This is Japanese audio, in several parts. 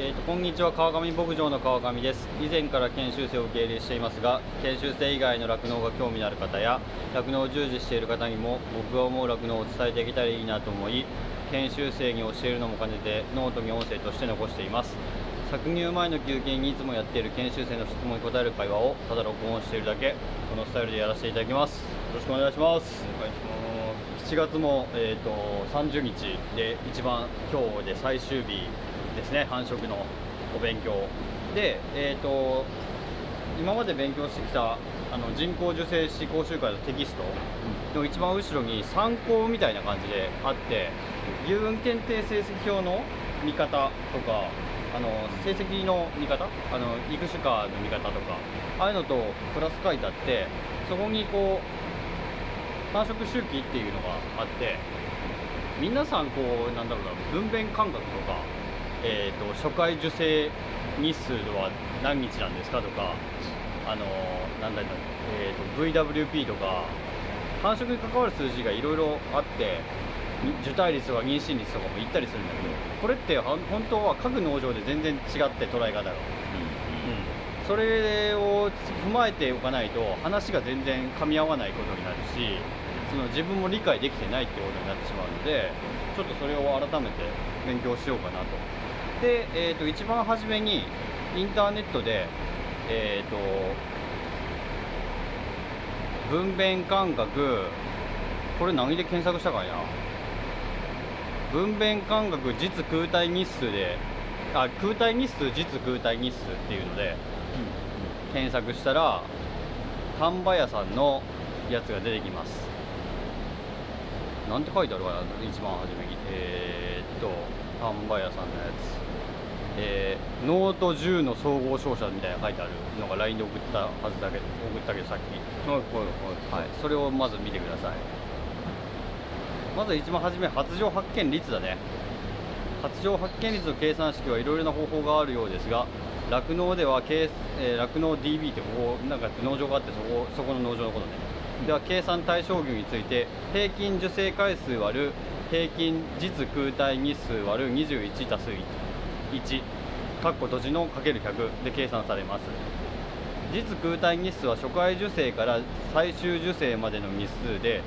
えーと、こんにちは川上牧場の川上です。以前から研修生を受け入れしていますが研修生以外の酪農が興味のある方や酪農を従事している方にも僕が思う酪農を伝えていけたらいいなと思い研修生に教えるのも兼ねてノートに音声として残しています。搾乳前の休憩にいつもやっている研修生の質問に答える会話をただ録音しているだけ。このスタイルでやらせていただきます。よろしくお願いします。お願いします。7月も、えーと、30日で一番今日で最終日ですね繁殖のお勉強で、えーと、今まで勉強してきたあの人工授精師講習会のテキストの一番後ろに参考みたいな感じであって牛運検定成績表の見方とかあの成績の見方あの育種家の見方とかああいうのとプラス書いてあってそこにこう繁殖周期っていうのがあって皆さんこうなんだろうな分娩間隔とかえーと、初回受精日数は何日なんですかとか、あのなんだろう、えーと、VWP とか、繁殖に関わる数字がいろいろあって、受胎率とか妊娠率とかも言ったりするんだけど、これって本当は各農場で全然違って捉え方が。うん、うん、それを踏まえておかないと話が全然噛み合わないことになるしその自分も理解できてないってことになってしまうのでちょっとそれを改めて勉強しようかなとで、えーと、一番初めにインターネットで、えーと、分娩間隔これ何で検索したかいな分娩間隔実空体日数であ空体日数実空体日数っていうので、検索したら丹波屋さんのやつが出てきます。なんて書いてあるかな一番初めに。えー、っと丹波屋さんのやつ。えー、ノート10の総合商社みたいな書いてあるのが LINE で送ったはずだけど送ったけどさっき、はい。はい、それをまず見てください。まず一番初め発情発見率だね。発情発見率の計算式はいろいろな方法があるようですが酪農では酪農、えー、DB ってここなんか農場があってそこそこの農場のことね。では計算対象牛について平均受精回数割る平均実空体日数割る21足す1 1括弧閉じの ×100 で計算されます。実空体日数は初回受精から最終受精までの日数で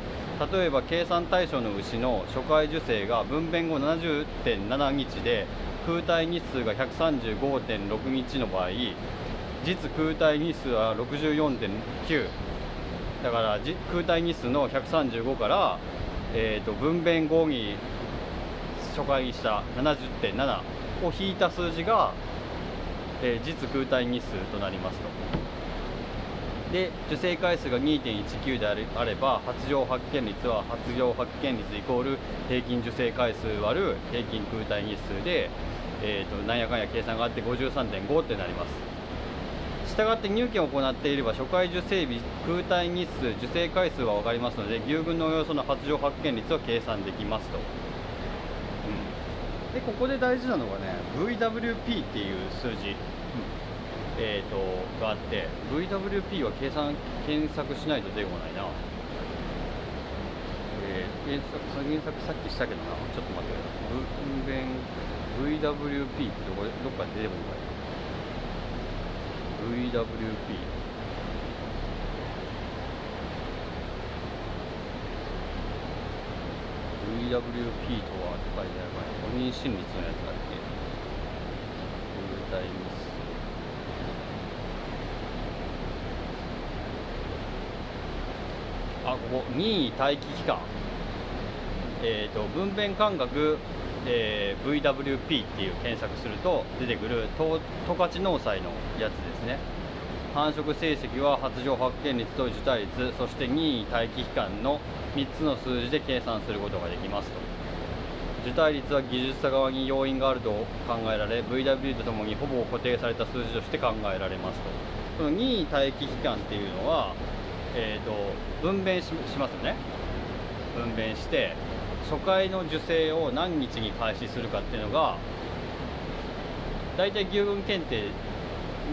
例えば計算対象の牛の初回受精が分娩後70.7日で空体日数が135.6日の場合実空体日数は64.9だから空体日数の135から、えーと、分娩後に初回にした70.7を引いた数字が、えー、実空体日数となりますと。で受精回数が2.19であれば発情発見率は発情発見率イコール平均受精回数割る平均空体日数で、えーと、なんやかんや計算があって53.5ってなります。したがって入検を行っていれば初回受精日空体日数受精回数は分かりますので牛群のおよその発情発見率を計算できますと。でここで大事なのがね VWP っていう数字、うん、えーと、があって VWP は計算検索しないと出てこないな、えー、検索検索さっきしたけどな。ちょっと待って分娩 VWP ってどこどっかで出てこない。VWP VWP とはって書いてあるから、妊娠率のやつだっけあ、ここ、任意待機期間。えっ、ー、と、分娩間隔、えー、VWP っていう検索すると出てくる十勝農祭のやつですね。繁殖成績は発情発見率と受胎率そして任意待機期間の3つの数字で計算することができますと。受胎率は技術者側に要因があると考えられ VW とともにほぼ固定された数字として考えられますと。その任意待機期間っていうのは、えーと、分娩しますよね。分娩して初回の受精を何日に開始するかっていうのが大体牛群検定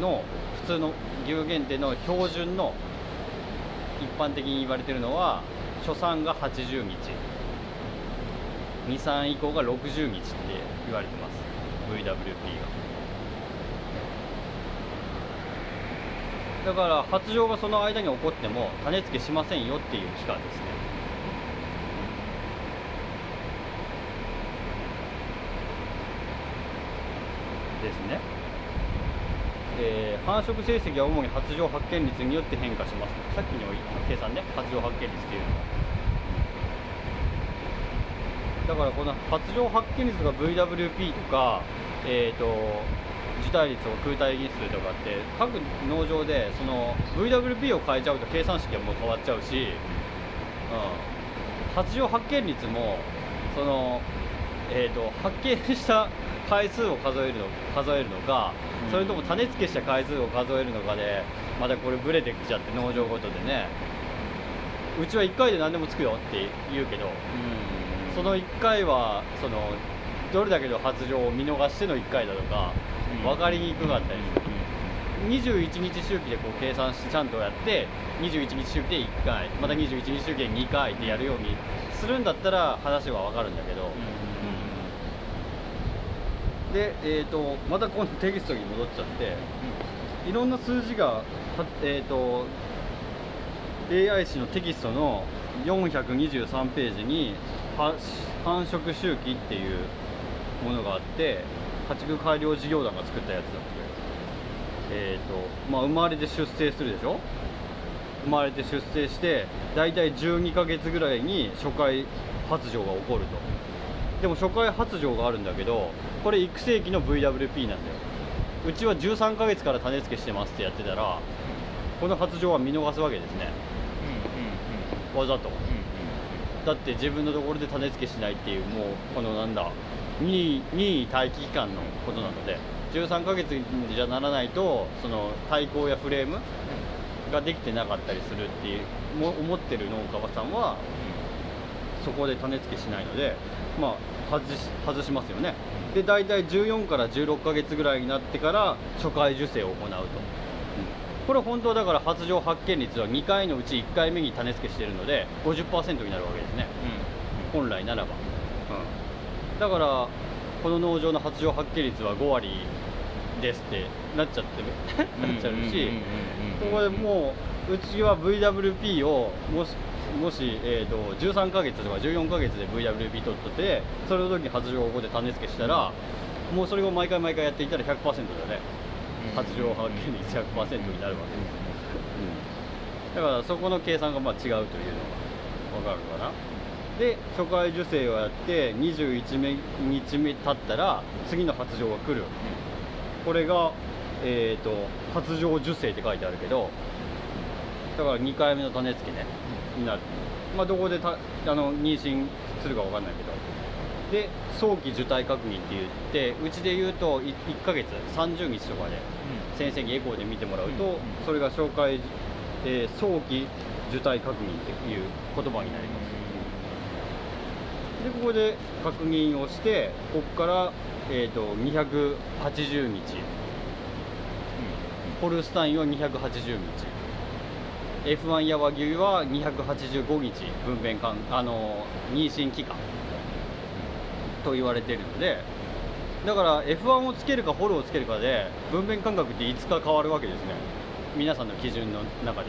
の通の牛限定の標準の一般的に言われてるのは初産が80日2産以降が60日って言われてます。VWP が。だから発情がその間に起こっても種付けしませんよっていう期間ですね。ですね。繁殖成績は主に発情発見率によって変化します。さっきの計算ね発情発見率っていうの。はだからこの発情発見率が VWP とか、えー、と受胎率を空体日数とかって各農場でその VWP を変えちゃうと計算式がもう変わっちゃうし、うん、発情発見率もその、えー、と発見した回数を数えるの数えるのか、うん。それとも種付けした回数を数えるのかでまたこれブレてきちゃって農場ごとでね。うちは1回で何でもつくよって言うけどその1回はそのどれだけの発情を見逃しての1回だとか分かりにくかったりする。21日周期でこう計算してちゃんとやって21日周期で1回また21日周期で2回ってやるようにするんだったら話は分かるんだけど、で、えー、とまたこのテキストに戻っちゃっていろんな数字がはえー、と AI 誌のテキストの423ページには繁殖周期っていうものがあって家畜改良事業団が作ったやつだって。えーとまあ、生まれて出生するでしょ？生まれて出生して大体12ヶ月ぐらいに初回発情が起こるとでも初回発情があるんだけどこれ育成期の VWP なんだよ。うちは13ヶ月から種付けしてますってやってたらこの発情は見逃すわけですね。わざと。だって自分のところで種付けしないっていうもうこのなんだ任意待機期間のことなので13ヶ月じゃならないとその対抗やフレームができてなかったりするっていうも思ってる農家さんはそこで種付けしないのでまあ外し外しますよね。で大体14から16ヶ月ぐらいになってから初回受精を行うと、これ本当はだから発情発見率は2回のうち1回目に種付けしてるので50%になるわけですね。本来ならば、だからこの農場の発情発見率は5割ですってなっちゃってる。なっちゃうしここでもううちは VWP をもしもし、えー、と13ヶ月とか14ヶ月で VWP 取っててそれの時に発情をここで種付けしたらもうそれを毎回毎回やっていたら100%だよね発情発見率100%になるわけです、だからそこの計算がまあ違うというのが分かるかな。で初回受精をやって21目日目経ったら次の発情が来る。これが、えー、と発情受精って書いてあるけどだから2回目の種付けねになる。まあどこでたあの妊娠するか分かんないけど。で早期受胎確認って言ってうちで言うと 1, 1ヶ月30日とかで先生にエコーで見てもらうと、うんうんそれが紹介、えー早期受胎確認っていう言葉になります。でここで確認をしてここから、えー、と280日。ホルスタインは280日 F1 や和牛は285日分娩間あの妊娠期間。と言われているのでだから F1 をつけるかホルをつけるかで分娩間隔って5日変わるわけですね。皆さんの基準の中で。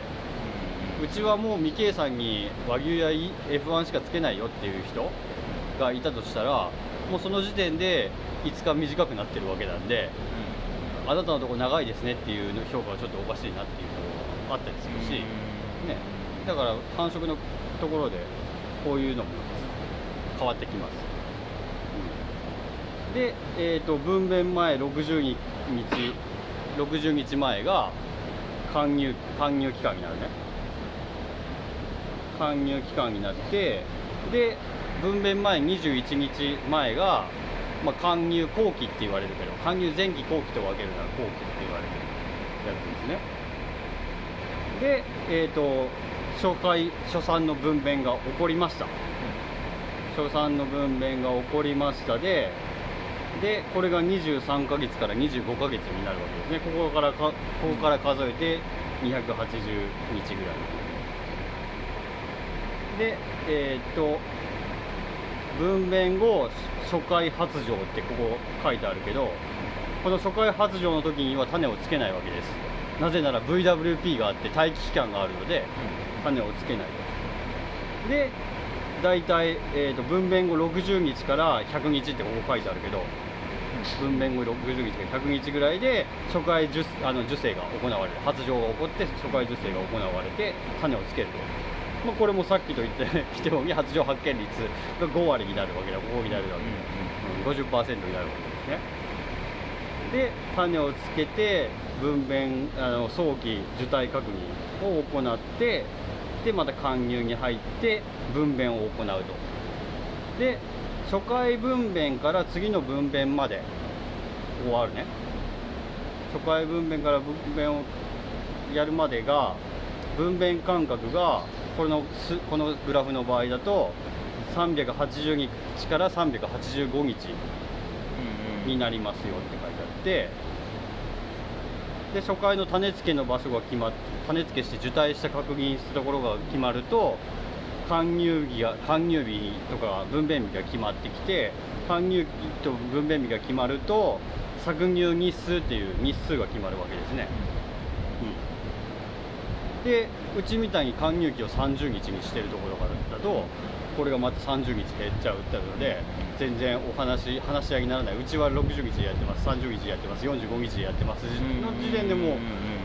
うちはもう未計算に和牛や F1 しかつけないよっていう人がいたとしたらもうその時点で5日短くなってるわけなんであなたのとこ長いですねっていう評価はちょっとおかしいなっていうところがあったりするし、ね、だから繁殖のところでこういうのも変わってきます、うん。で、えー、と分娩前60日60日前が貫入貫入期間になるね。貫入期間になってで分娩前21日前が、まあ、貫入後期って言われるけど貫入前期後期と分けるなら後期って言われるやつですねでえっ、と初回初産の分娩が起こりました。初産の分娩が起こりました。ででこれが23ヶ月から25ヶ月になるわけですね。ここからかここから数えて280日ぐらい。でえーっと分娩後初回発情ってここ書いてあるけどこの初回発情の時には種をつけないわけです。なぜなら VWP があって待機期間があるので種をつけないと。で大体、えー、と分娩後60日から100日ってここ書いてあるけど分娩後60日から100日ぐらいで初回受あの受精が行われる。発情が起こって初回受精が行われて種をつけると、まあ、これもさっきと言ってきたように発情発見率が5割になるわけだ。5になるわけで、うん、50%になるわけですねで種をつけて分娩あの早期受胎確認を行ってでまた貫入に入って分娩を行うと。で初回分娩から次の分娩まで終わるね。初回分娩から分娩をやるまでが分娩間隔がこのこのグラフの場合だと380日から385日になりますよって書いてってで初回の種付けの場所が決まって種付けして受胎した確認したところが決まると搬入日が搬入日とか分娩日が決まってきて搬入日と分娩日が決まると搾乳日数っていう日数が決まるわけですね、うん、でうちみたいに搬入期を30日にしてるところだとこれがまた30日減っちゃうってので全然お話話し合いにならない。うちは60日やってます。30日やってます。45日やってます。の時点でも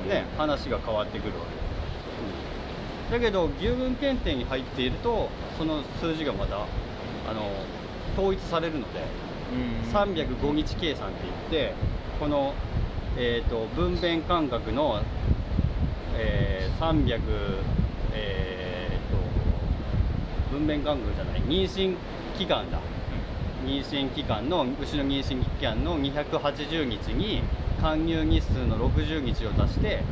うね話が変わってくるわけ。うん、だけど牛群検定に入っているとその数字がまたあの統一されるので305日計算って言ってこの、えーと、分娩間隔の、えー、300、えーと、分娩間隔じゃない妊娠期間だ妊娠期間の牛の妊娠期間の280日に貫入日数の60日を足して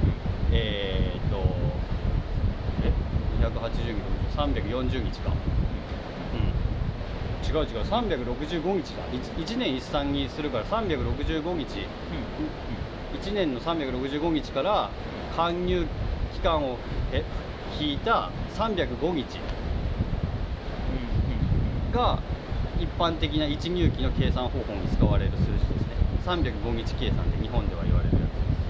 えー、っとえ280日340日か。違う違う365日だ。1, 1年一産にするから365日、うん、1年の365日から勧入期間をえ引いた305日が一般的な一入期の計算方法に使われる数字ですね。305日計算で日本では言われるやつです。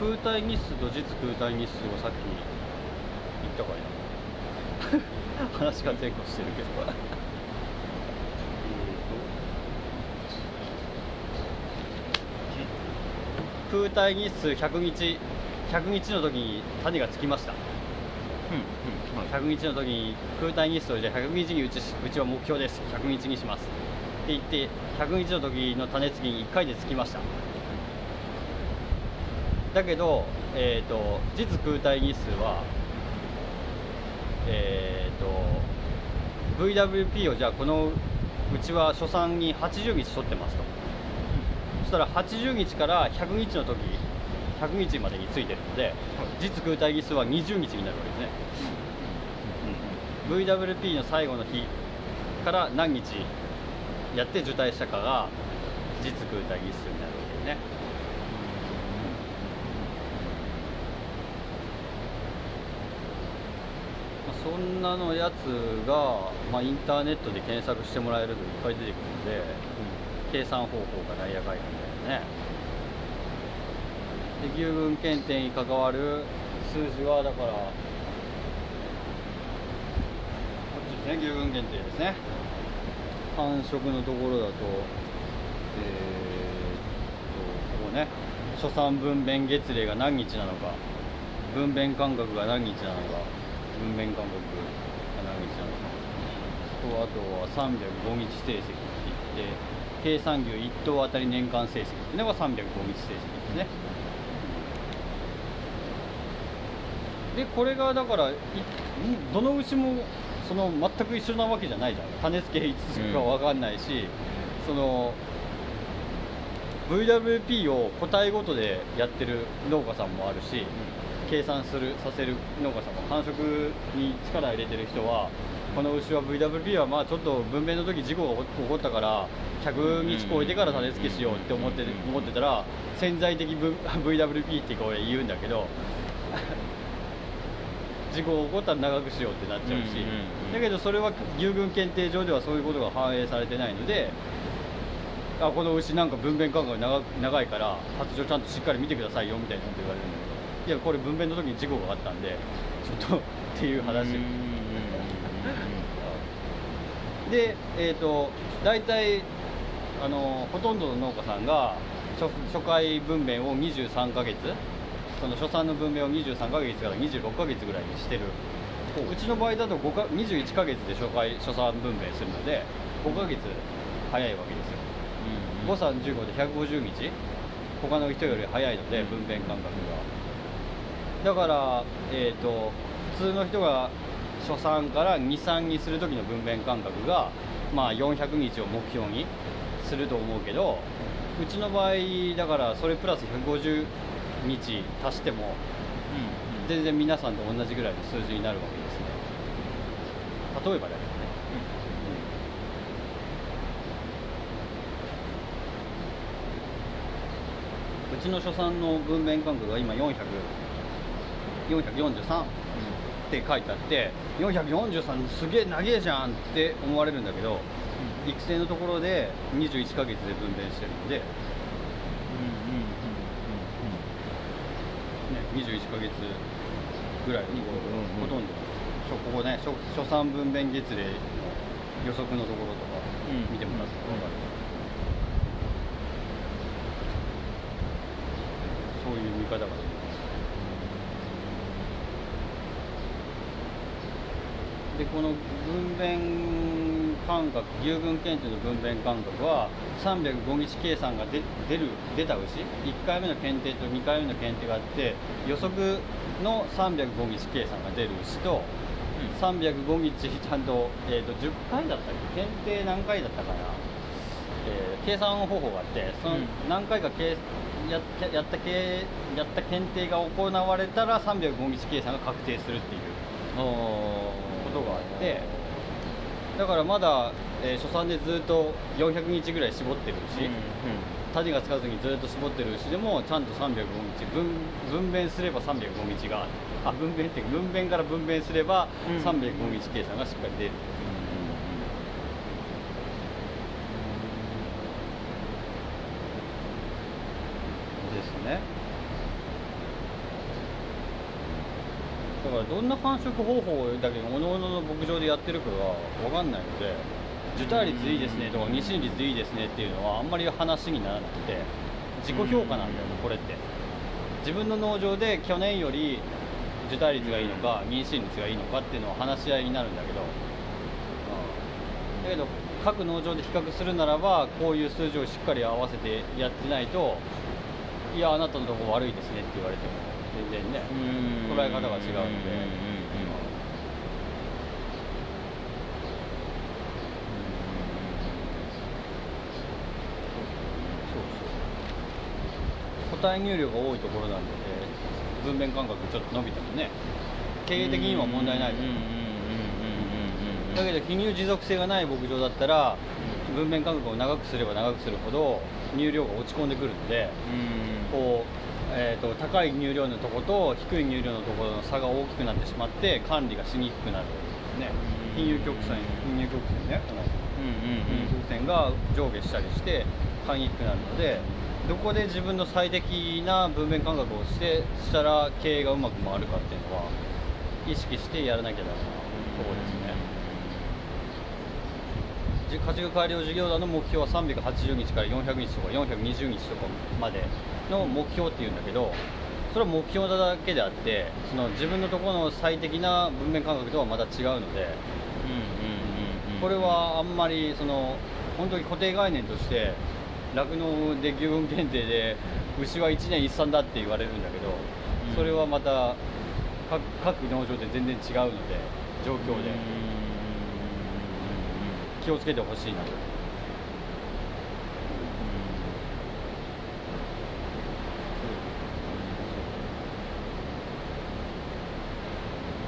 空体日数と実空体日数をさっき言ったかいな 話が前後してるけど。空体日数100日100日の時に種がつきました、うんうん、100日の時に空体日数をじゃあ100日にうちうちは目標です。100日にします。って言って100日の時の種付きに1回でつきました。だけど、えーと、実空体日数は、えーと、VWP をじゃあこのうちは初産に80日取ってますと、そしたら80日から100日の時100日までについてるので実空体日数は20日になるわけですね、うん、VWP の最後の日から何日やって受胎したかが実空体日数になるわけですね。そんなのやつが、まあ、インターネットで検索してもらえるといっぱい出てくるので、うん、計算方法がなんやかんやみたいなね。で牛群検定に関わる数字はだからこっちですね。牛群検定ですね。繁殖のところだとえー、っとここね。初産分娩月齢が何日なのか。分娩間隔が何日なのか。分娩間隔穴口なのか。とあとは305日成績って言って計算牛1頭あたり年間成績っていうのが305日成績ですね。でこれがだからどの牛もその全く一緒なわけじゃないじゃん。種付けいつつくか分かんないし、うん、その VWP を個体ごとでやってる農家さんもあるし、計算するさせる農家さんも繁殖に力入れてる人はこの牛は VWP はまあちょっと分娩の時事故が起こったから100日超えてから種付けしようって思って思ってたら潜在的 VWP ってこう言うんだけど 事故起こったら長くしようってなっちゃうし、うんうんうんだけどそれは牛群検定上ではそういうことが反映されてないのであこの牛なんか分娩間隔長長いから発情ちゃんとしっかり見てくださいよみたいなこと言われるんだけどいやこれ分娩の時に事故があったんでちょっとっていう話。を、でえっ、と大体あのほとんどの農家さんが初初回分娩を23ヶ月その初産の分娩を23ヶ月から26ヶ月ぐらいにしてる。う。ちの場合だと5か21ヶ月で初回初産分娩するので5ヶ月早いわけですよ。5産15で150日。他の人より早いのでうん。分娩間隔が。だから、えー、と普通の人が初産から23にする時の分娩間隔が、まあ、400日を目標にすると思うけどうちの場合だからそれプラス150日足しても全然皆さんと同じぐらいの数字になるわけですね。例えばだけどね、うちの初産の分娩間隔が今400 443って書いてあって443すげえ長えじゃんって思われるんだけど育成のところで21ヶ月で分娩してるので、ね、21ヶ月ぐらいにうんうんほとんど初ここね初初産分娩月齢予測のところとかうん。見てもらったら分かる、そういう見方ができますでこの分娩間隔牛群検定の分娩間隔は305日計算が出出る出た牛。1回目の検定と2回目の検定があって予測の305日計算が出る牛と305日ちゃんと,、えー、と10回だったっけ？検定何回だったかな、えー計算方法があってそのうん。何回か計ややった計やった検定が行われたら305日計算が確定するっていうことがあってだからまだ、えー初産でずっと400日ぐらい絞ってる牛、種がつかずにずっと絞ってる牛でもちゃんと305日分分娩すれば305日があ分娩って分娩から分娩すればうん。305日計算がしっかり出る、ですねだからどんな繁殖方法だけど各々の牧場でやってるかが分かんないので受胎率いいですねとか妊娠率いいですねっていうのはあんまり話にならなくて自己評価なんだよねこれって。自分の農場で去年より受胎率がいいのか妊娠率がいいのかっていうのは話し合いになるんだけど、だけど各農場で比較するならばこういう数字をしっかり合わせてやってないといやあなたのとこ悪いですねって言われても全然ね捉え方が違うので。そうそう個体入力が多いところなんで、分娩間隔ちょっと伸びてもね経営的には問題ない。だけど記入持続性がない牧場だったら分娩間隔を長くすれば長くするほど乳量が落ち込んでくるのでこう、えー、と高い乳量のとこと低い乳量のところの差が大きくなってしまって管理がしにくくなるね。金融曲線金融曲線ねこの金融曲線が上下したりして買いにくくなるのでどこで自分の最適な分娩間隔をしてしたら経営がうまく回るかっていうのは意識してやらなきゃダメなところですね。じ家畜改良事業団の目標は380日から400日とか420日とかまでの目標っていうんだけどそれは目標なだけであってその自分のところの最適な分娩間隔とはまた違うのでこれはあんまりその本当に固定概念として酪農で牛群検定で牛は1年一産だって言われるんだけどうん。それはまた各各農場で全然違うので状況で気をつけてほしいなと。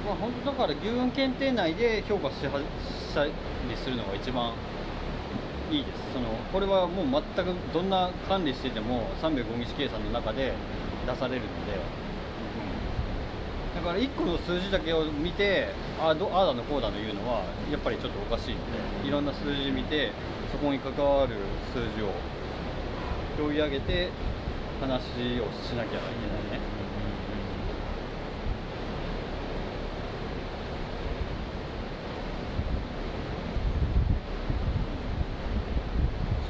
まあ本当だから牛運検定内で評価しはしたりするのが一番いいです。そのこれはもう全くどんな管理してても305日計算の中で出されるので、から1個の数字だけを見てあどああだのこうだの言うのはやっぱりちょっとおかしいのでいろんな数字見てそこに関わる数字を拾い上げて話をしなきゃいけないね。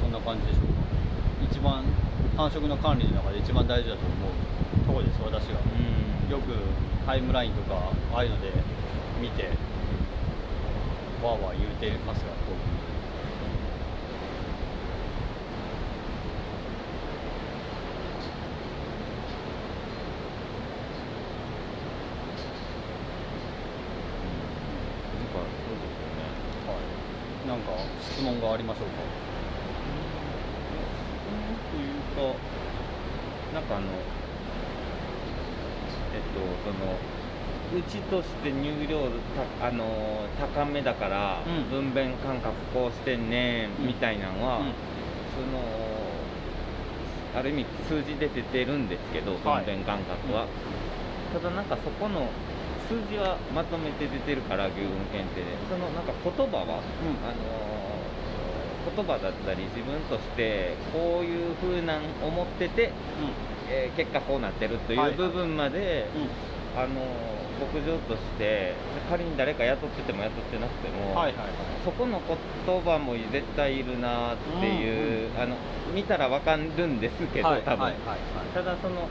そんな感じでしょうか。一番繁殖の管理の中で一番大事だと思うとこです私が。うん。よくタイムラインとかああいうので見てわーわー言うてますが僕なんかそうですよねはいなんか質問がありましょうかというとなんかあのえっとそのうちとして入量たあの高めだから、うん。分娩感覚こうしてんねうんみたいなのは、うん。そのある意味数字で出てるんですけど分はい。娩感覚は、ただなんかそこの数字はまとめて出てるから牛群検定で。そのなんか言葉は、あの言葉だったり自分としてこういう風なん思ってて、えー結果こうなってるといはいうはい。部分まで、うん。うんあの牧場として仮に誰か雇ってても雇ってなくても、はいはいはい。そこの言葉も絶対いるなっていう、うんあの見たらわかるんですけど、はい多分、はいはい。はいただその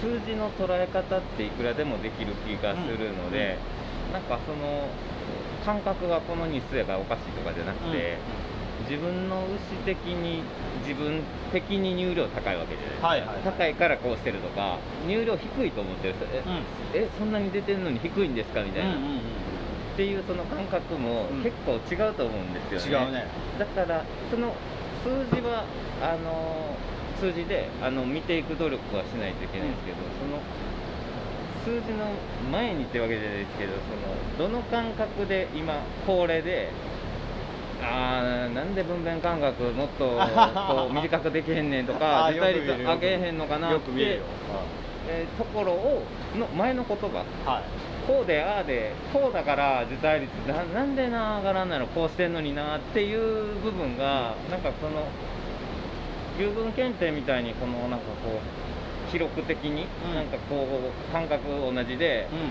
数字の捉え方っていくらでもできる気がするので、なんかその感覚がこの日数やからおかしいとかじゃなくて、自分の牛的に自分的に乳量高いわけじゃないですか、はいはい。はい高いからこうしてるとか乳量低いと思ってる人え,、えそんなに出てるのに低いんですかみたいな、うんうんうんっていうその感覚もうん。結構違うと思うんですよね、違うね。だからその数字はあの数字であの見ていく努力はしないといけないんですけど、その数字の前にってわけじゃないですけどそのどの感覚で今これであーなんで分娩間隔もっとこう 短くできへんねんとか絶対率上げへんのかなってえーところをの前の言葉。はい。こうでああでこうだから辞退率ななんでな上がらんなのこうしてんのになっていう部分がなんかその牛群検定みたいにこのなんかこう記録的にうん。なんかこう感覚同じでうんうん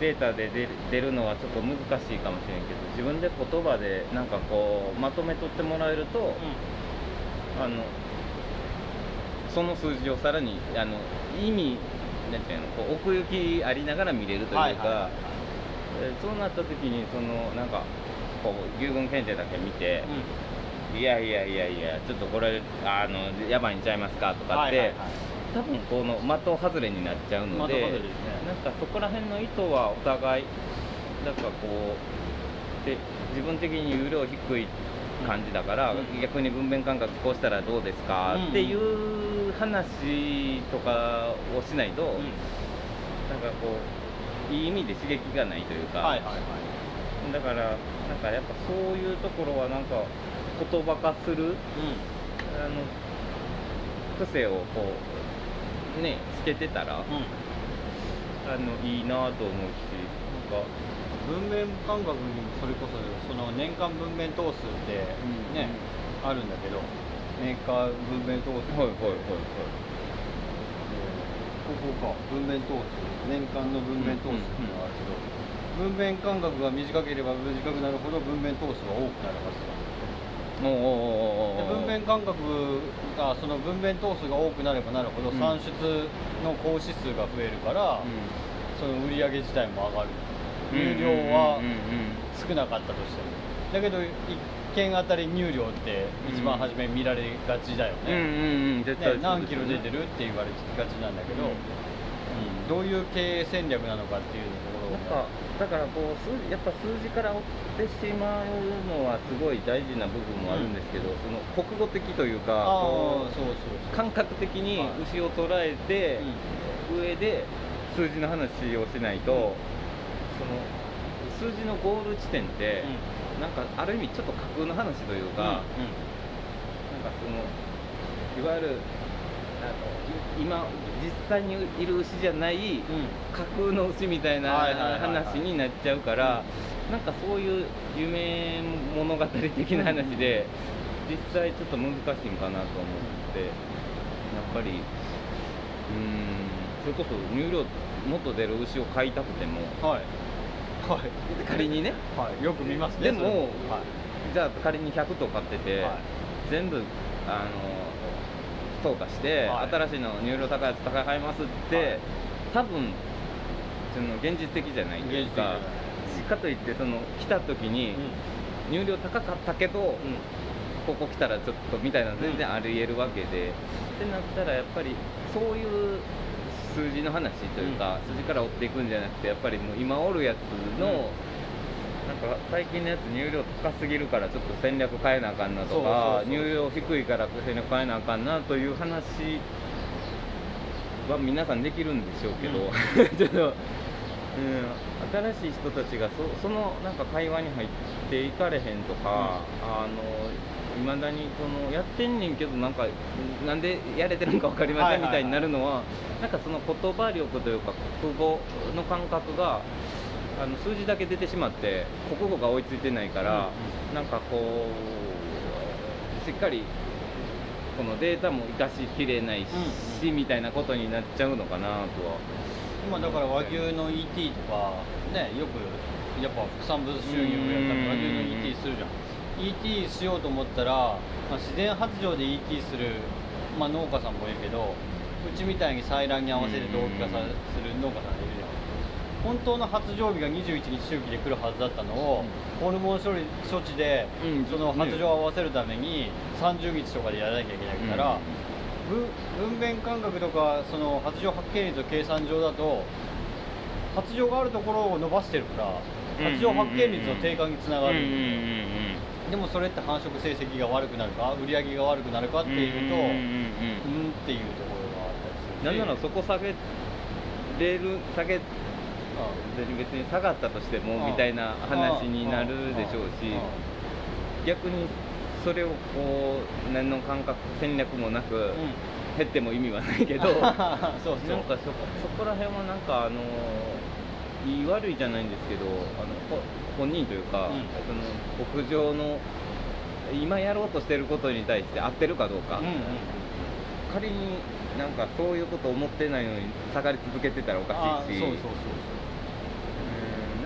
データで出るのはちょっと難しいかもしれんけど自分で言葉でなんかこうまとめとってもらえるとあのその数字をさらにあの意味なんていうのこう奥行きありながら見れるというか、はいはい。そうなった時にそのなんかこう牛群検定だけ見て、いやいやいやいやちょっとこれあのやばいんちゃいますかとかって、はいはいはい多分この的外れになっちゃうのでね。なんかそこら辺の意図はお互いなんかこうで自分的に有料低い感じだから、うん。逆に分娩感覚こうしたらどうですか、うん。っていう話とかをしないと、うん。なんかこういい意味で刺激がないというか、はいはいはい。だからなんかやっぱそういうところはなんか言葉化するうあの癖をこうねつけてたら、んうん。あのいいなと思うしなんか分娩感覚にそれこそその年間分娩頭数ってね、あるんだけど年間分娩頭数。はいはいはいここか分娩頭数。年間の分娩頭数っていうのがあるけど、分娩間隔が短ければ短くなるほど分娩頭数は多くなるはずだで分娩間隔がその分娩頭数が多くなればなるほどうん。産出の格子数が増えるから、その売り上げ自体も上がる入量はうんうんうん少なかったとしても。だけど1件あたり入量って一番初め見られがちだようんうんね,、何キロ出てるって言われがちなんだけど、うん。うん。どういう経営戦略なのかっていうとなんかだからこう数字やっぱ数字から追ってしまうのはすごい大事な部分もあるんですけど、その国語的というか感覚的に牛を捉えて、上で数字の話をしないと、その数字のゴール地点って、なんかある意味ちょっと架空の話というか、なんかそのいわゆる今実際にいる牛じゃないうん。架空の牛みたいな話になっちゃうから、なんかそういう夢物語的な話で、実際ちょっと難しいんかなと思って、やっぱり、うーん、それこそ乳量もっと出る牛を飼いたくても、はい。はい。仮にね、はい。よく見ますねでもはい。じゃあ仮に100頭飼ってて、はい。全部あの淘汰して、はい。新しいの乳量高いやつ高い買いますって、はい。多分その現実的じゃないというかかといってその来た時に、乳量高かったけど、ここ来たらちょっとみたいなの全然ありえるわけで、ってなったらやっぱりそういう数字の話というか、数字から追っていくんじゃなくてやっぱりもう今おるやつの、うんなんか最近のやつ乳量高すぎるからちょっと戦略変えなあかんなとかそうそうそう。乳量低いから戦略変えなあかんなという話は皆さんできるんでしょうけど、うん。ちょっと、うん、新しい人たちがそそのなんか会話に入っていかれへんとか、あのいまだにそのやってんねんけどなんかなんでやれてるんか分かりませんみたいになるのは,、なんかその言葉力というか国語の感覚があの数字だけ出てしまって国語が追いついてないから、なんかこうしっかりこのデータも生かしきれないし、みたいなことになっちゃうのかなとは。今だから和牛の ET とかねよくやっぱ副産物収入をやったら和牛の ET するじゃん。ET しようと思ったら、まあ、自然発情で ET する、まあ、農家さんもいるけどうちみたいに採卵に合わせて同期化さする農家さんがいる本当の発情日が21日周期で来るはずだったのを、ホルモン処理処置で、うんその発情を合わせるために30日とかでやらなきゃいけないから、分分娩間隔とかその発情発見率の計算上だと発情があるところを伸ばしてるから発情発見率の低下につながる、でもそれって繁殖成績が悪くなるか売り上げが悪くなるかっていうとうんっていうところがあったりするなんならそこ下げれる下げ別に下がったとしてもみたいな話になるでしょうし逆にそれをこう何の感覚戦略もなくうん。減っても意味はないけどなんかそうそうそこそこら辺はなんかあのいい悪いじゃないんですけどあのほ本人というか、うん。その牧場の今やろうとしてることに対して合ってるかどうか、うんうん。仮になんかそういうこと思ってないのに下がり続けてたらおかあしいし。そうそうそうう。ん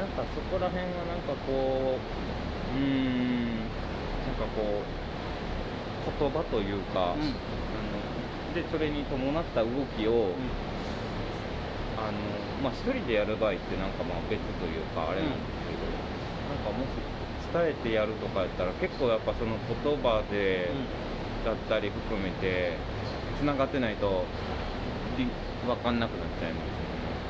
なんかそこら辺はなんかこううーんなんかこう言葉というか、うん。あのでそれに伴った動きを、あのまあ一人でやる場合ってなんかまあ別というかあれなんですけど、なんかもし伝えてやるとかやったら結構やっぱその言葉で、だったり含めて繋がってないとり分かんなくなっちゃいます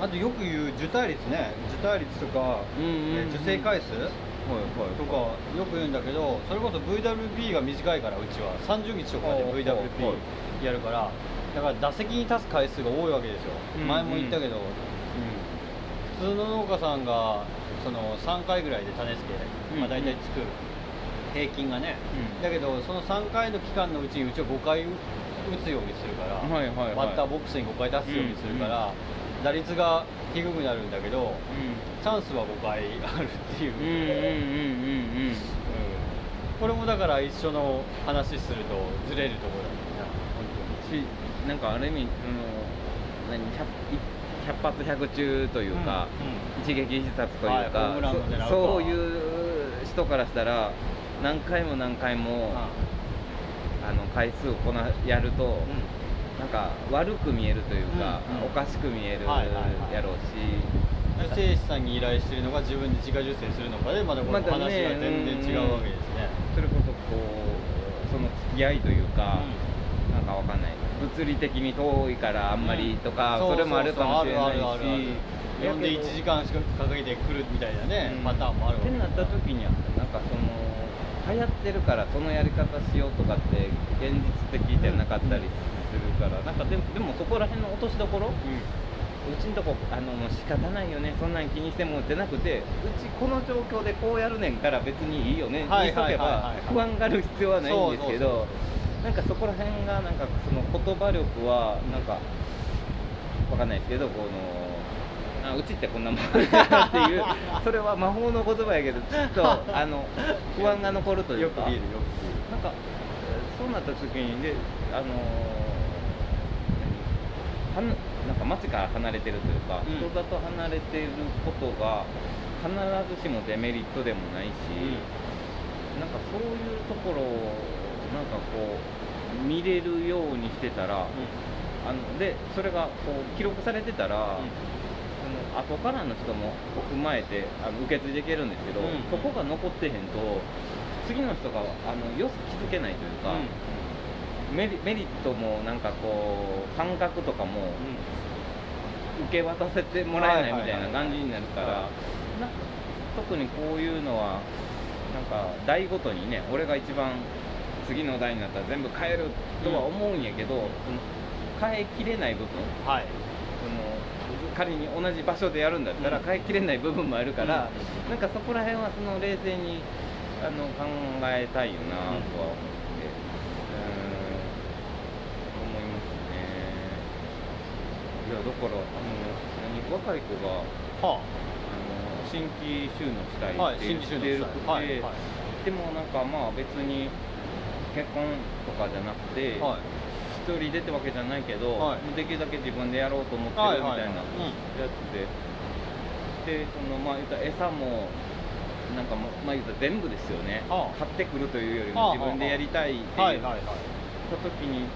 あとよく言う受胎率ね。受胎率とか、うんうんうん。え受精回数はいはいとかよく言うんだけどそれこそ VWP が短いからうちは。30日とかで VWP はいやるから。だから打席に立つ回数が多いわけですよ、うん前も言ったけど、普通の農家さんがその3回ぐらいで種付け、まあ、うん。大体作る。平均がね、うん。だけどその3回の期間のうちにうちは5回打つようにするから、はいはいはい。バッターボックスに5回出すようにするから、打率が低くなるんだけどチャンスは5回あるっていう、うんうんうんうんうん。うん。これもだから一緒の話するとずれるところだしなんかある意味その何 100, 100発100中というか、うん一撃必殺というか、そそういう人からしたら何回も何回も、あの回数をこなやると、なんか悪く見えるというか、うんうん。おかしく見えるやろうし、うん、精子さんに依頼してるのが自分で自家受精するのかでまだこの話が全然違うわけですね、それこそこうその付き合いというか、なんかわかんない。物理的に遠いからあんまりとか、うん。それもあるかもしれないし。呼んで1時間しかかけてくるみたいなね、うん。パターンもあるわけってなった時にはなんかその流行ってるからそのやり方しようとかって現実的じゃなかったりするから、なんかでもでもそこら辺の落としどころ、うちんとこあの仕方ないよねそんなん気にしてもってなくてうちこの状況でこうやるねんから別にいいよねはいとけば不安がる必要はないんですけどなんかそこら辺がなんかその言葉力はなんかわかんないですけどこのあうちってこんなもん っていうそれは魔法の言葉やけどちょっとあの不安が残るというか。よく見るよくなんかえーそうなった時にであのーはんなんか街から離れてるというか、うん。人里離れてることが必ずしもデメリットでもないし、なんかそういうところをなんかこう見れるようにしてたら、あのでそれがこう記録されてたら、その後からの人も踏まえてあの受け継いでいけるんですけど、うん。そこが残ってへんと次の人があのよく気づけないというか、メリメリットもなんかこう感覚とかも受け渡せてもらえないみたいな感じになるから、はいなんか特にこういうのはなんか代ごとにね俺が一番次の代になったら全部変えるとは思うんやけど、その変えきれない部分はい。その仮に同じ場所でやるんだったらうん。変えきれない部分もあるから、なんかそこら辺はその冷静にあの考えたいよなとは思うーん思いますねいやだからあの何若い子があ。はの新規収納したいはいって言って新規収納るくて、はいはい。でもなんかまあ別に結婚とかじゃなくて、はい。一人でってわけじゃないけど、はい。できるだけ自分でやろうと思ってはいるみたいなはいはいやつで、でそのまあ言ったら餌もなんかままあ言ったら全部ですよね、はあ。買ってくるというよりはあも自分でやりたいって言っはいはいはい。た時に、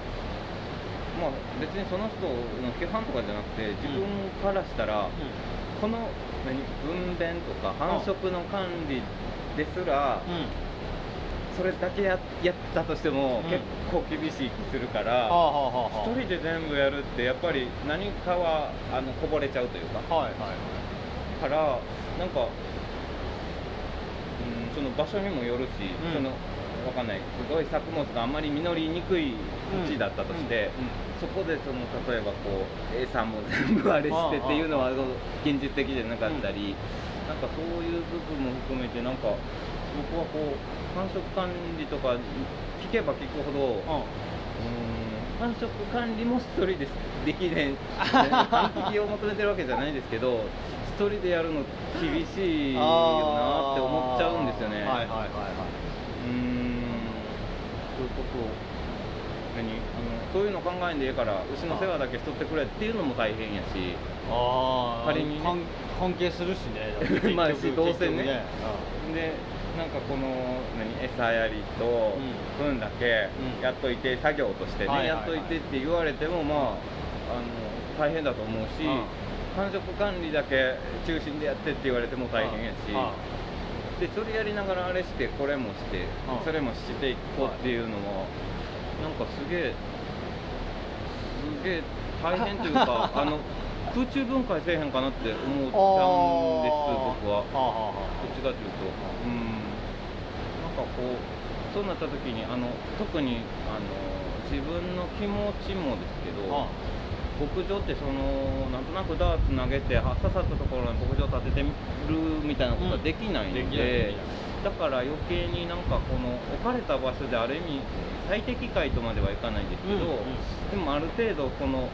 まあ別にその人の批判とかじゃなくて自分からしたら、この何分娩とか繁殖の管理ですら、うん。それだけややったとしても、うん。結構厳しい気するから。一人で全部やるってやっぱり何かはあのこぼれちゃうというか。はいはいはい。からなんか、うん、その場所にもよるし、うん。そのわかんない。すごい作物があんまり実りにくい土地だったとして、そこでその例えばこう A さんも全部あれしてっていうのは現実的じゃなかったり、なんかそういう部分も含めてなんか僕はこう繁殖管理とか聞けば聞くほど、繁殖管理も一人でできねん完璧を求めてるわけじゃないですけど一人でやるの厳しいよなって思っちゃうんですよね。はいはいはいはうーんそう何あのそういうの考えんでいいから牛の世話だけしとってくれっていうのも大変やしいああ仮にね。関関係するしね。だって結局まあしどうせね。結局でなんかこの何餌やりとうん。分だけうん。やっといて作業としてね、はいはいはい。やっといてって言われてもまああの大変だと思うし、うん。繁殖管理だけ中心でやってって言われても大変やし、あでそれやりながらあれしてこれもして、うん。それもしていこうっていうのは、なんかすげえすげえ大変というか あの空中分解せえへんかなって思っちゃうんです僕は。どっちかというと、うん、なんかこう、そうなった時に、あの特にあの自分の気持ちもですけど、あ牧場ってその、なんとなくダーツ投げて、は刺さったところに牧場立ててるみたいなことはできないので、うん。でだから余計になんかこの置かれた場所である意味、最適解とまではいかないんですけど、うんうん。でもある程度この、あの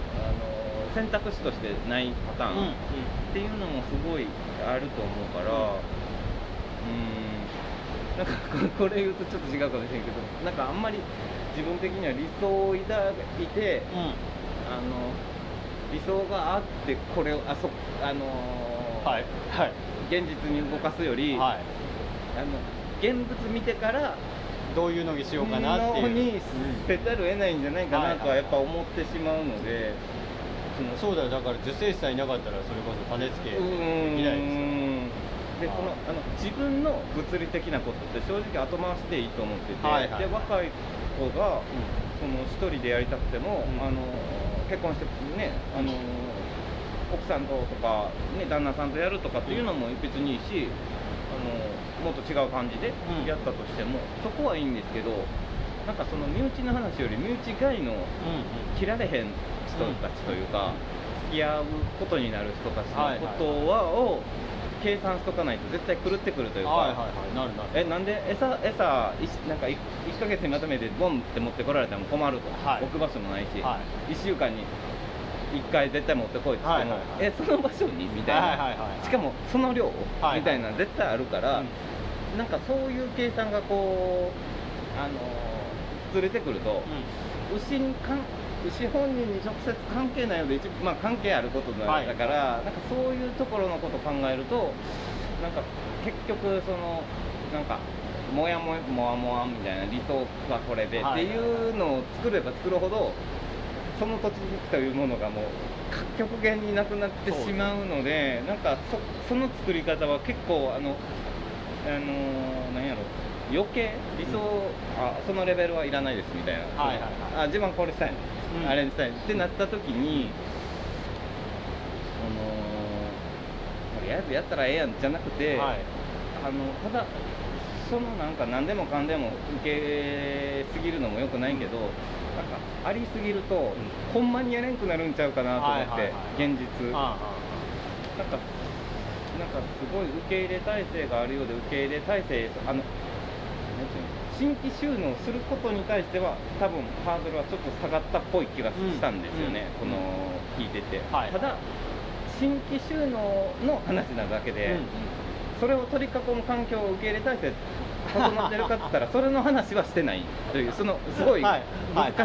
選択肢としてないパターン。っていうのもすごいあると思うから、うーん、なんかここれ言うとちょっと違うかもしれんけど、なんかあんまり自分的には理想を抱いて、うん。あの理想があって、これを、あそあのーはいはい。現実に動かすより、はい。あの現物見てから、どういうのにしようかなっていう。のにうんせざるを得ないんじゃないかなとははいやっぱ思ってしまうので、そのそうだよ。だから受精子さえいなかったらそれこそ種付けできないですよ。でこのあの自分の物理的なことって正直後回しでいいと思ってて、はいはい。で若い子がその一人でやりたくても、うん。あの結婚してねあの奥さんととか、ね、旦那さんとやるとかっていうのも別にいいしあのもっと違う感じでうん。やったとしても、そこはいいんですけどなんかその身内の話より身内外の切られへん人たちというか、付き合うことになる人たちのことは、を計算しとかないと絶対狂ってくるというか、はいはいはいなるなる。えなんで餌餌なんか 1, ヶ月にまとめてボンって持ってこられても困ると、はい。置く場所もないし、は1週間に1回絶対持ってこいって言っても、はいはいはい。えその場所にみたいな、はいはいはいしかもその量、はいみたいなの絶対あるから、うん。なんかそういう計算がこうあのずれてくると、牛にかん牛本人に直接関係ないので一まあ関係あることだはい。だから、なんかそういうところのことを考えるとなんか結局そのなんかもやもやもわもわみたいな理想はこれで、はいっていうのを作れば作るほどその土地というものがもう極限になくなってしまうのでなんかそその作り方は結構あのあのー、なんやろ余計理想、あそのレベルはいらないですみたいな、はいはいはい。あ自分これしたいの、うん。あれにしたい。ってなった時にあのーとりあえずやったらええやんじゃなくて、はい。あのただそのなんか何でもかんでも受けすぎるのもよくないけど、なんかありすぎると、ほんまにやれんくなるんちゃうかなと思って、はいはいはい。現実。あ。なんか、なんかすごい受け入れ体制があるようで、受け入れ体制、あの、新規収納することに対しては、多分ハードルはちょっと下がったっぽい気がしたんですよね、うん。この聞いてて。はい。ただ、新規収納の話なだけで、それを取り囲む環境を受け入れ体制整ってるかって言ったら、それの話はしてないという、そのすごい難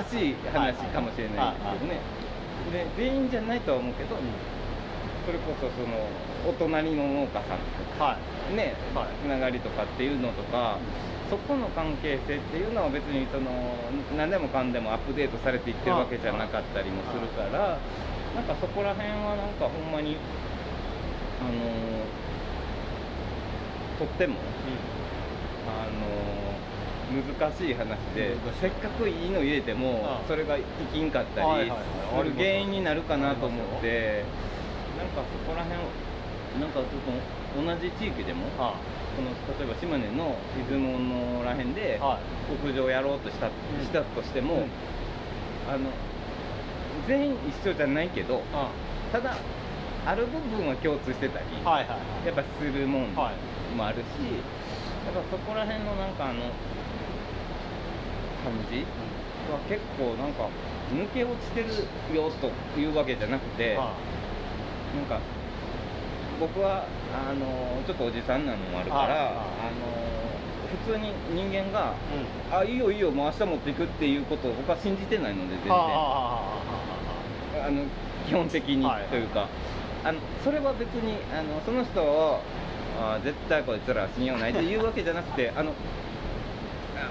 しい話かもしれないですけどね。で全員じゃないとは思うけど、それこそそのお隣の農家さんとかはい。ね、はい。つながりとかっていうのとか、そこの関係性っていうのは別にその何でもかんでもアップデートされていってるわけじゃなかったりもするから、なんかそこら辺はなんかほんまに、あのとっても、あの難しい話で、せっかくいいの入れてもそれが生きんかったりする原因になるかなと思って、なんかそこら辺、なんかちょっと同じ地域でも、あこの例えば島根の出雲のらへんではい。屋上やろうとした,、したとしても、うん。あの全員一緒じゃないけどあただある部分は共通してたり、はいはいやっぱするもんもはい。あるし、やっぱそこら辺のなんかあの感じは結構なんか抜け落ちてるよというわけじゃなくて、あなんか僕はあのちょっとおじさんなのもあるから、ああの普通に人間が、うん。あいいよいいよ、もう明日持っていくっていうことを僕は信じてないので、全然、あの基本的にはい。というか、あのそれは別にあのその人をあ絶対こいつら信用ないっていうわけじゃなくて、あの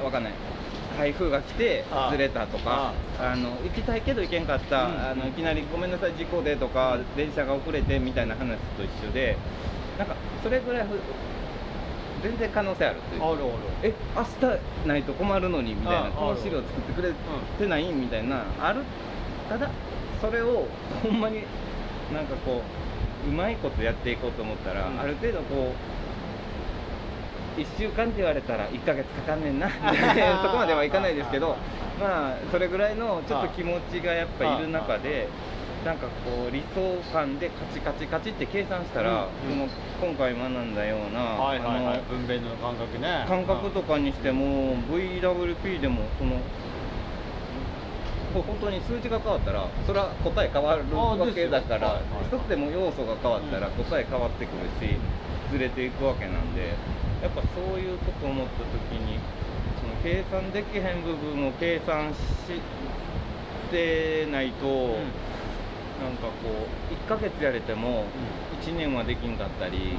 あわかんない。台風が来てあずれたとかあの行きたいけど行けんかった、うん。あのいきなりごめんなさい事故でとか、うん。電車が遅れてみたいな話と一緒でなんかそれぐらいふ全然可能性あるというかあるある。え明日ないと困るのにみたいなあこの資料作ってくれてないみたいなある。ただそれをほんまになんかこううまいことやっていこうと思ったら、うん。ある程度こう1週間って言われたら1ヶ月かかんねんな。そこまではいかないですけどまあそれぐらいのちょっと気持ちがやっぱいる中でなんかこう理想感でカチカチカチって計算したら、うん。今回学んだような、はいはいはい。あの分娩の感覚ね。感覚とかにしても VWP でもその本当に数字が変わったらそれは答え変わるあわけだからはいはい一つでも要素が変わったらうん答え変わってくるしずれていくわけなんでやっぱそういうことを思った時にその計算できへん部分を計算してないと、なんかこう1ヶ月やれても1年はできんかったり、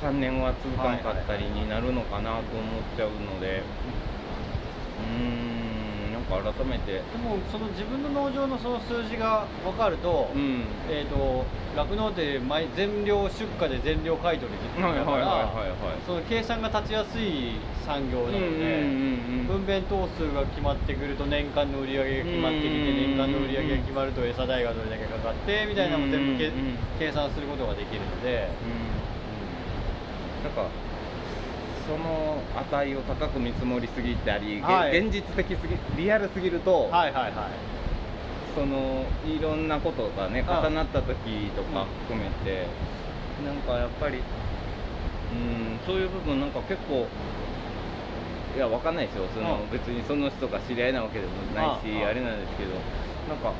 3年は続かんかったりになるのかなと思っちゃうので、うーん、なんか改めて、でもその自分の農場のその数字が分かると、うん、えー、と酪農って毎全量出荷で全量買い取りだはいはいはいから。その計算が立ちやすい産業なので、うんうんうんうん分娩頭数が決まってくると年間の売り上げが決まってきてうんうんうん年間の売り上げが決まると餌代がどれだけかかってみたいなのも全部計算することができるので、うん。なんかその値を高く見積もりすぎたり、げはい。現実的すぎリアルすぎると、はいはいはい。そのいろんなことがねあ重なった時とかうん。含めて、なんかやっぱりうんそういう部分なんか結構いやわかんないですよ。その、うん。別にその人が知り合いなわけでもないしあれなんですけどなんか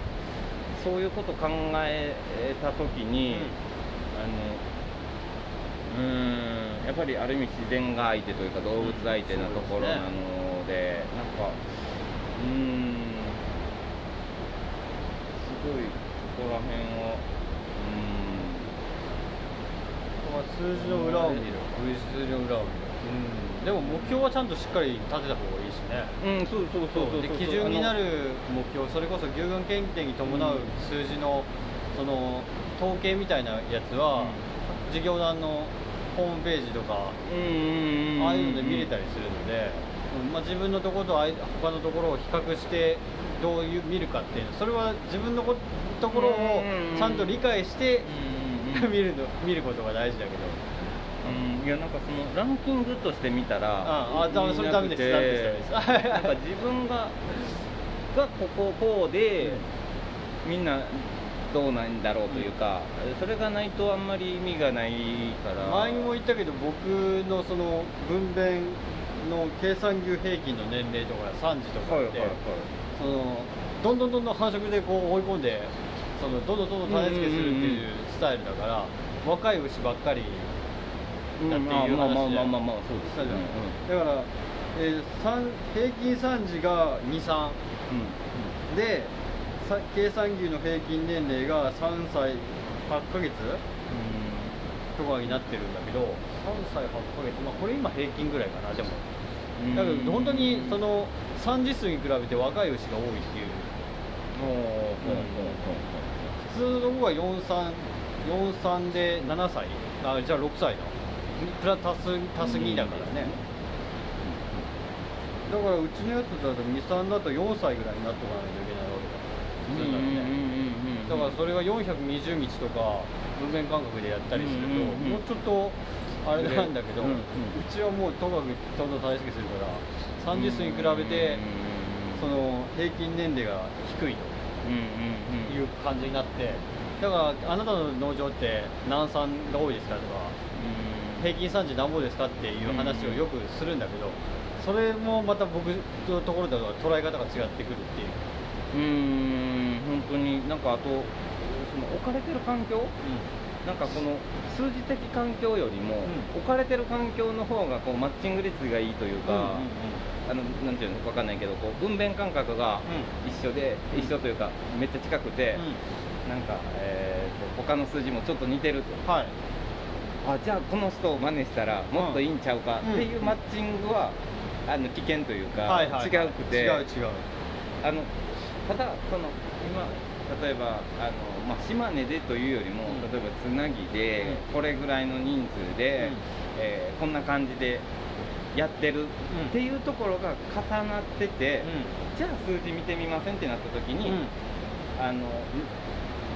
そういうこと考えた時に、あのうーん。やっぱりある意味自然が相手というか動物相手なところなので,、なんかうーん。すごいそこら辺を。まあ数字の裏を見る数字の裏を見るうん。でも目標はちゃんとしっかり立てた方がいいしね。うーんうんそうそうそうそう。で基準になる目標それこそ牛群検定に伴う数字のその統計みたいなやつは、事業団のホームページとかうんうんうんああいうので見れたりするので、うんまあ、自分のところとあい他のところを比較してどういう見るかっていうのそれは自分のこところをちゃんと理解してうんうんうん。見るの見ることが大事だけど。うん。いやなんかそのランキングとして見たらああそれダメですダメですダメです。なんか自分ががこここうで、みんなどうなんだろうというか、それがないとあんまり意味がないから。前にも言ったけど僕のその分娩の計算牛平均の年齢とか3時とかって、そのどんどんどんどん繁殖でこう追い込んでそのどんどんどんどん種付けするってうんうんうんいうスタイルだから若い牛ばっかりうんだっていう話まあまあまあでまあまあまあそうですしたじゃんね。だから、えー三平均3時が23うん。でさ計算牛の平均年齢が3歳8ヶ月とかになってるんだけど3歳8ヶ月まあこれ今平均ぐらいかなでも。うん。だけど本当にその3次数に比べて若い牛が多いっていう。普通の方が43 43で7歳。あじゃあ6歳だ。プラ足す足す2だからね。だからうちのやつだと23だと4歳ぐらいになっとかないといけないわけだ普通だとねだからそれが420日とか分娩間隔でやったりすると、うんうんうんもうちょっとあれなんだけど、うんうんちはもうとかくどんどん種付けするから30数に比べて、その平均年齢が低いという感じになってだからあなたの農場って何産が多いですかとか平均産地何ぼですかっていう話をよくするんだけどそれもまた僕のところでは捉え方が違ってくるっていう。うーん本当になんかあとその置かれてる環境？なんかこの数字的環境よりも、うん。置かれてる環境の方がこうマッチング率がいいというか、うんうんうん。あのなんていうのかわかんないけどこう分娩間隔が一緒で、うん。一緒というかめっちゃ近くて、なんか、えーと他の数字もちょっと似てると。はい。あじゃあこの人を真似したらもっといいんちゃうかうん。っていうマッチングは、あの危険というか、はいはいはい。違うくて。違う違う。あのただその今例えばあの、まあ、島根でというよりも、うん。例えばつなぎで、うん。これぐらいの人数で、うん。えーこんな感じでやってるっていうところが重なってて、じゃあ数字見てみませんってなった時に、あの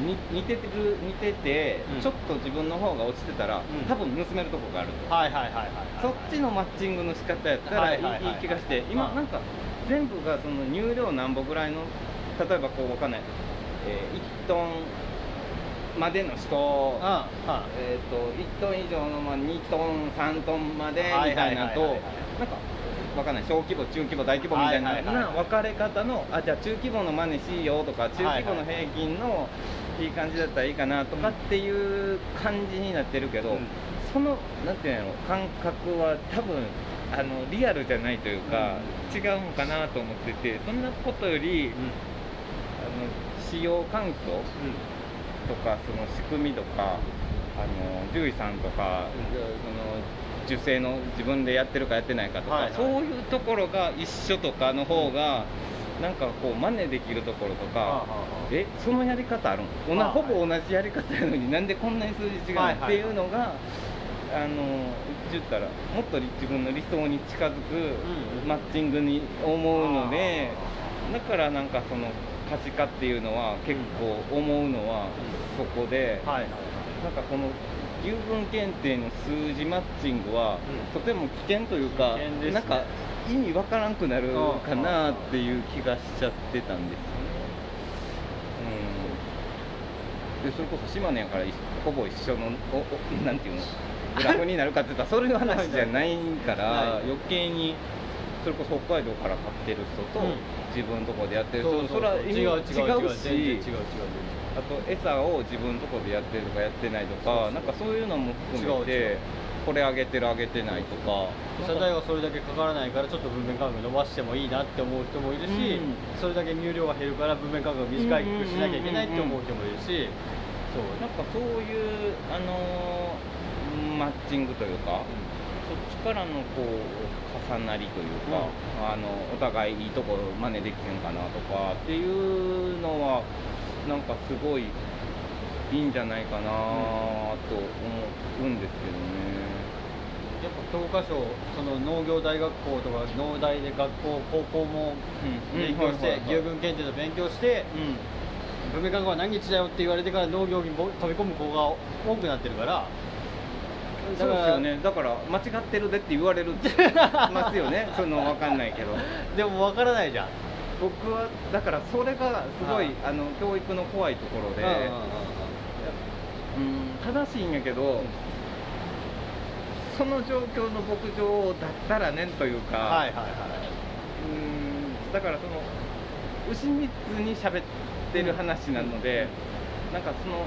に似ててる似てて、うん。ちょっと自分の方が落ちてたら、ん。多分盗めるとこがあると。はいはいはいはいそっちのマッチングの仕方やったらいい,、気がして、今、うんなんか全部がその入量なんぼぐらいの、例えばこう、わかんない、え1トンまでの人、ああえー、と1トン以上の、まあ、2トン、3トンまでみたいなとなんか、わかんない、小規模、中規模、大規模みたいな。な分かれ方の、あじゃあ中規模の真似しようとか、中規模の平均のいい感じだったらいいかなとかっていう感じになってるけど、うん。そのなんていうの感覚は多分あのリアルじゃないというか、違うんかなと思っててそんなことより、うん使用環境とかその仕組みとかあの獣医さんとか、その受精の自分でやってるかやってないかとか、はいはい。そういうところが一緒とかの方が、なんかこう真似できるところとか、はあはあえそのやり方あるん？おなはあほぼ同じやり方やのになんでこんなに数字違うの、はいはいっていうのがあの言ったらもっとり自分の理想に近づくうんマッチングに思うので、だからなんかその可視化っていうのは結構思うのはそこで、はいはい。なんかこの牛分検定の数字マッチングは、うん。とても危険というか、ね。なんか意味わからんくなるかなっていう気がしちゃってたんですよね。でそれこそ島根やから一ほぼ一緒のおお なんていうの？グラフになるかって言ったら それの話じゃないから余計にそれこそ北海道から買ってる人と、うん自分のとこでやってる人そうそうそれは違う違う違う違うし全然違う違うあと餌を自分のとこでやってるとかやってないとかなんかそういうのも含め違う違てう。これあげてるあげてないとか。餌代はそれだけかからないからちょっと分娩間隔伸ばしてもいいなって思う人もいるし、うん。それだけ乳量が減るから分娩間隔短くしなきゃいけないって思う人もいるし、そう。なんかそういうあのーマッチングというか、そっちからのこう重なりというか、あのお互いいいとこ真似できへんかなとかっていうのはなんかすごいいいんじゃないかなと思うんですけどね。やっぱ教科書その農業大学校とか農大で学校高校もうん。勉強して、牛群検定と勉強してうん。分娩間隔は何日だよって言われてから農業にぼ飛び込む子が多くなってるからそうですよね。だから間違ってるでって言われるますよね。その分かんないけど。でも分からないじゃん。僕はだからそれがすごいはいあの教育の怖いところで、うんうんうんうん。うん正しいんやけど、その状況の牧場だったらねというか、はいはいはい。うんだからその牛密に喋ってる話なので、なんかその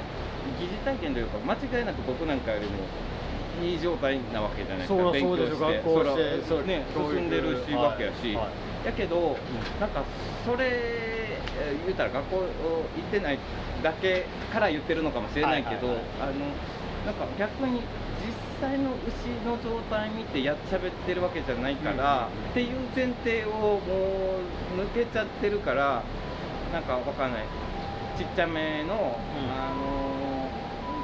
疑似体験というか間違いなく僕なんかよりもいい状態なわけじゃないですか。勉強して。学校して。そらね進んでるし、はいわけやし、はい。やけど、なんかそれえー言うたら学校行ってないだけから言ってるのかもしれないけど、あのなんか逆に実際の牛の状態見てやっちゃべってるわけじゃないから、うんっていう前提をもう抜けちゃってるからなんかわかんない。ちっちゃめの、あの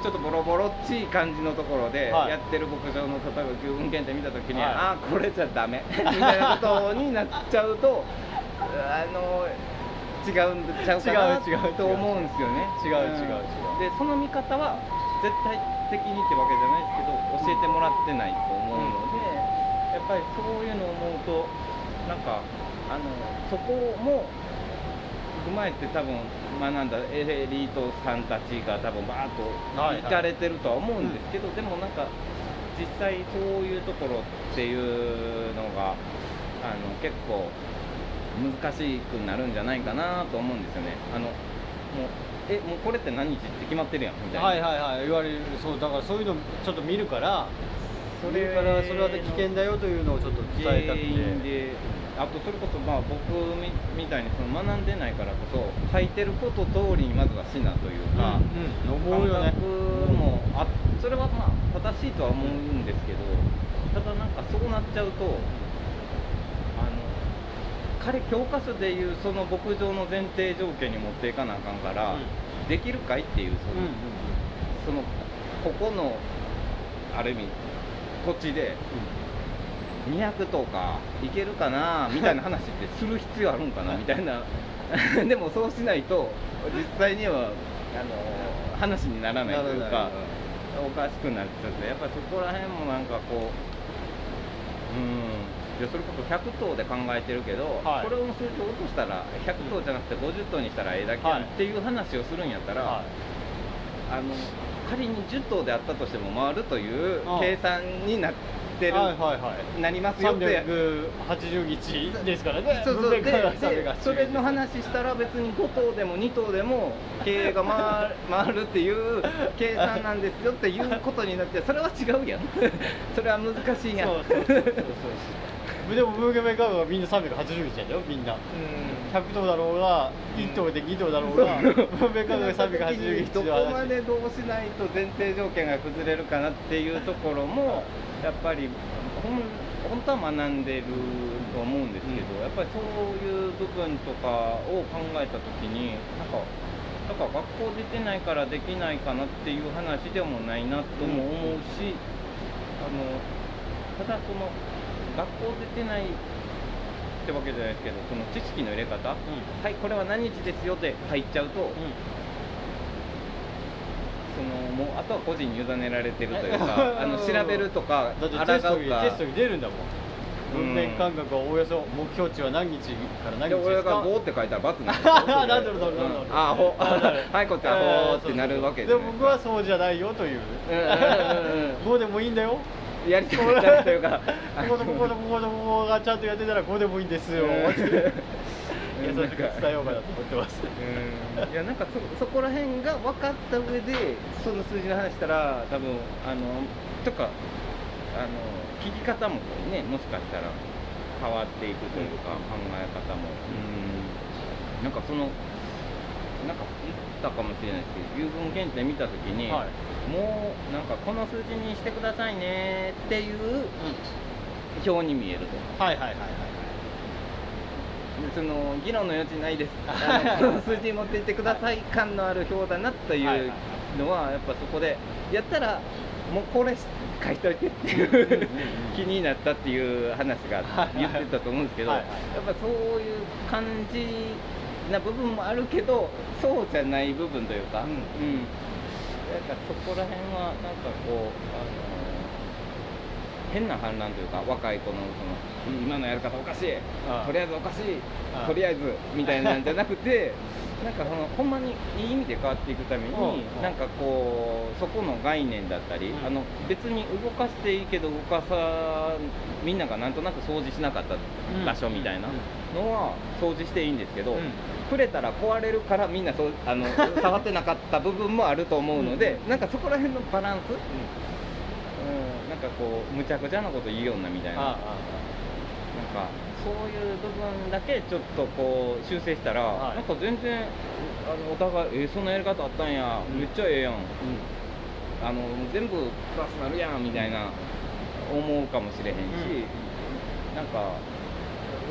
ちょっとボロボロっちい感じのところではい。やってる牧場の例えば牛運検定見た時に、はい。ああこれじゃダメ。みたいなことになっちゃうとあの違うんちゃうかな違う違う違う。と思うんですよね。違う違う違う。でその見方は絶対的にってわけじゃないですけど教えてもらってないと思うので、やっぱりそういうのを思うとなんかあのそこも踏まえて多分学んだエリートさんたちが多分バーッと行かれてるとは思うんですけど、でもなんか実際そういうところっていうのがあの結構難しくなるんじゃないかなと思うんですよね。あのもうえもうこれって何日って決まってるやんみたいな。はいはいはい言われるそうだからそういうのちょっと見るからそれからそれは危険だよというのをちょっと伝えたくてであとそれこそまあ僕みみたいにその学んでないからこそ書いてること通りにまずはしなというか、うんうん。感覚もあそれはまあ正しいとは思うんですけどただなんかそうなっちゃうとあの彼教科書でいうその牧場の前提条件に持っていかなあかんから、うん。できるかいっていうその,、うんうんそのここのある意味土地で200頭かいけるかな みたいな話ってする必要あるんかなみたいな。でもそうしないと実際にはあの話にならないというかおかしくなっちゃってやっぱりそこら辺もなんかこううん。いやそれこそ100頭で考えてるけど、はい。これを数字を落としたら100頭じゃなくて50頭にしたらええだけやんはいっていう話をするんやったら、はあの仮に10頭であったとしても回るという計算になっている、はいはいはい。なりますよって。380日ですからね。そうそう。で分娩からで380それの話したら別に5頭でも2頭でも経営が回る 回るっていう計算なんですよっていうことになってそれは違うやん。それは難しいやん。そうそうそうそうでもブーゲメンカーがみんな380日やでよみんな。うん。100頭だろうが1頭で2頭だろうが ブーゲメンカーが380日どこまでどうしないと前提条件が崩れるかなっていうところも やっぱり本当は学んでると思うんですけど、うん。やっぱりそういう部分とかを考えた時になんかなんか学校出てないからできないかなっていう話でもないなとも思うし、あのただその学校出てないってわけじゃないですけどその知識の入れ方、はいこれは何日ですよって入っちゃうと、そのもうあとは個人に委ねられてるというか あの調べるとかだってテストにか。テストに出るんだもん。分娩間隔はおおよそ目標値は何日から何で俺が日ですか5って書いたら罰なんですよなんだろうなんだろうなんだろうあアホなんだろうはいこっちアホってなるわけでも僕はそうじゃないよという。うんうんうんうん。5でもいいんだよやりたいやりたいというか。こことこことこことここがちゃんとやってたら5でもいいんですよ。うん。優しく伝えようかなと思ってます。うん。いやなんかそそこら辺が分かった上でその数字の話したら多分あのとかあの聞き方もねもしかしたら変わっていくというか、考え方も。うん。なんかそのなんかたかもしれないですけど有分検定見た時に、はい。もうなんかこの数字にしてくださいねっていう表に見えると。はいはいはいはい。その議論の余地ないです。この数字持っていってください感のある表だなというのはやっぱそこでやったらもうこれ書いといてっていう気になったっていう話が言ってたと思うんですけどやっぱそういう感じな部分もあるけどそうじゃない部分というか、うん。うん。なんかそこら辺はなんかこうあの変な反乱というか若い子のそのうん。今のやり方おかしい。とりあえずおかしい。とりあえずみたいなんじゃなくて なんかそのほんまにいい意味で変わっていくためにうん。うんなんかこうそこの概念だったりうん。あの別に動かしていいけど動かさみんながなんとなく掃除しなかった場所みたいなのは掃除していいんですけど、うん。触れたら壊れるからみんなそうあの触ってなかった部分もあると思うので、なんかそこら辺のバランス、うん、なんかこうむちゃくちゃなこと言うようなみたいな。なんああ。かそういう部分だけちょっとこう修正したら、はい。なんか全然あのお互いえーそんなやり方あったんや、うん。めっちゃええやん。うあの全部プラスなるやんみたいな思うかもしれへんし、なんか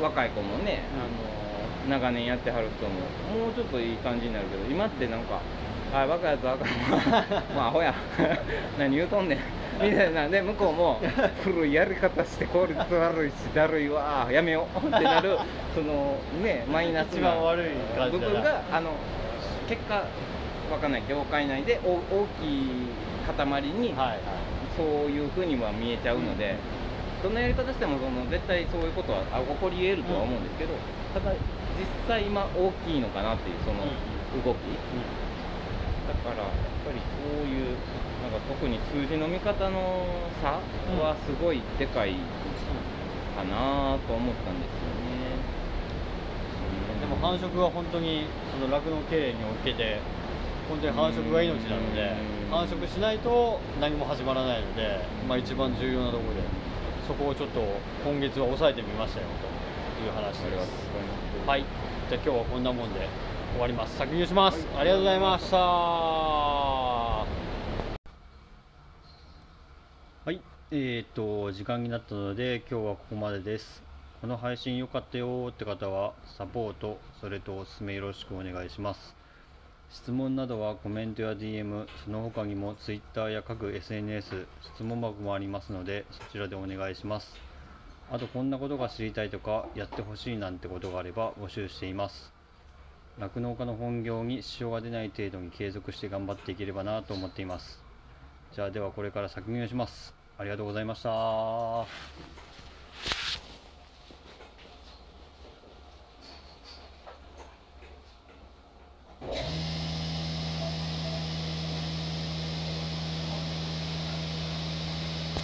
若い子もね、あの長年やってはる人ももうちょっといい感じになるけど今ってなんか「あ若いやつあかんわもうアホや。何言うとんねん」みたいな。んで向こうも「古いやり方して効率悪いしだるいわ。やめよう」ってなる そのねマイナスな。部分があの結果わかんない業界内で大大きい塊にそういうふうには見えちゃうので、どんなやり方してもその絶対そういうことはあ起こり得るとは思うんですけど、ただ実際今大きいのかなっていうその動き、だからやっぱりそういうなんか特に数字の見方の差はすごいでかいかなと思ったんですよね。でも繁殖は本当にその酪農経営におけて本当に繁殖が命なのでうん繁殖しないと何も始まらないので、まあ、一番重要なところでそこをちょっと今月は抑えてみましたよという話です。はいじゃあ今日はこんなもんで終わります。先にします、ありがとうございました。はい。えー、と時間になったので今日はここまでです。この配信良かったよーって方はサポートそれとおすすめよろしくお願いします。質問などはコメントや DM その他にも Twitter や各 SNS 質問箱もありますのでそちらでお願いします。あとこんなことが知りたいとかやってほしいなんてことがあれば募集しています。酪農家の本業に支障が出ない程度に継続して頑張っていければなと思っています。じゃあではこれから作業をします。ありがとうございました。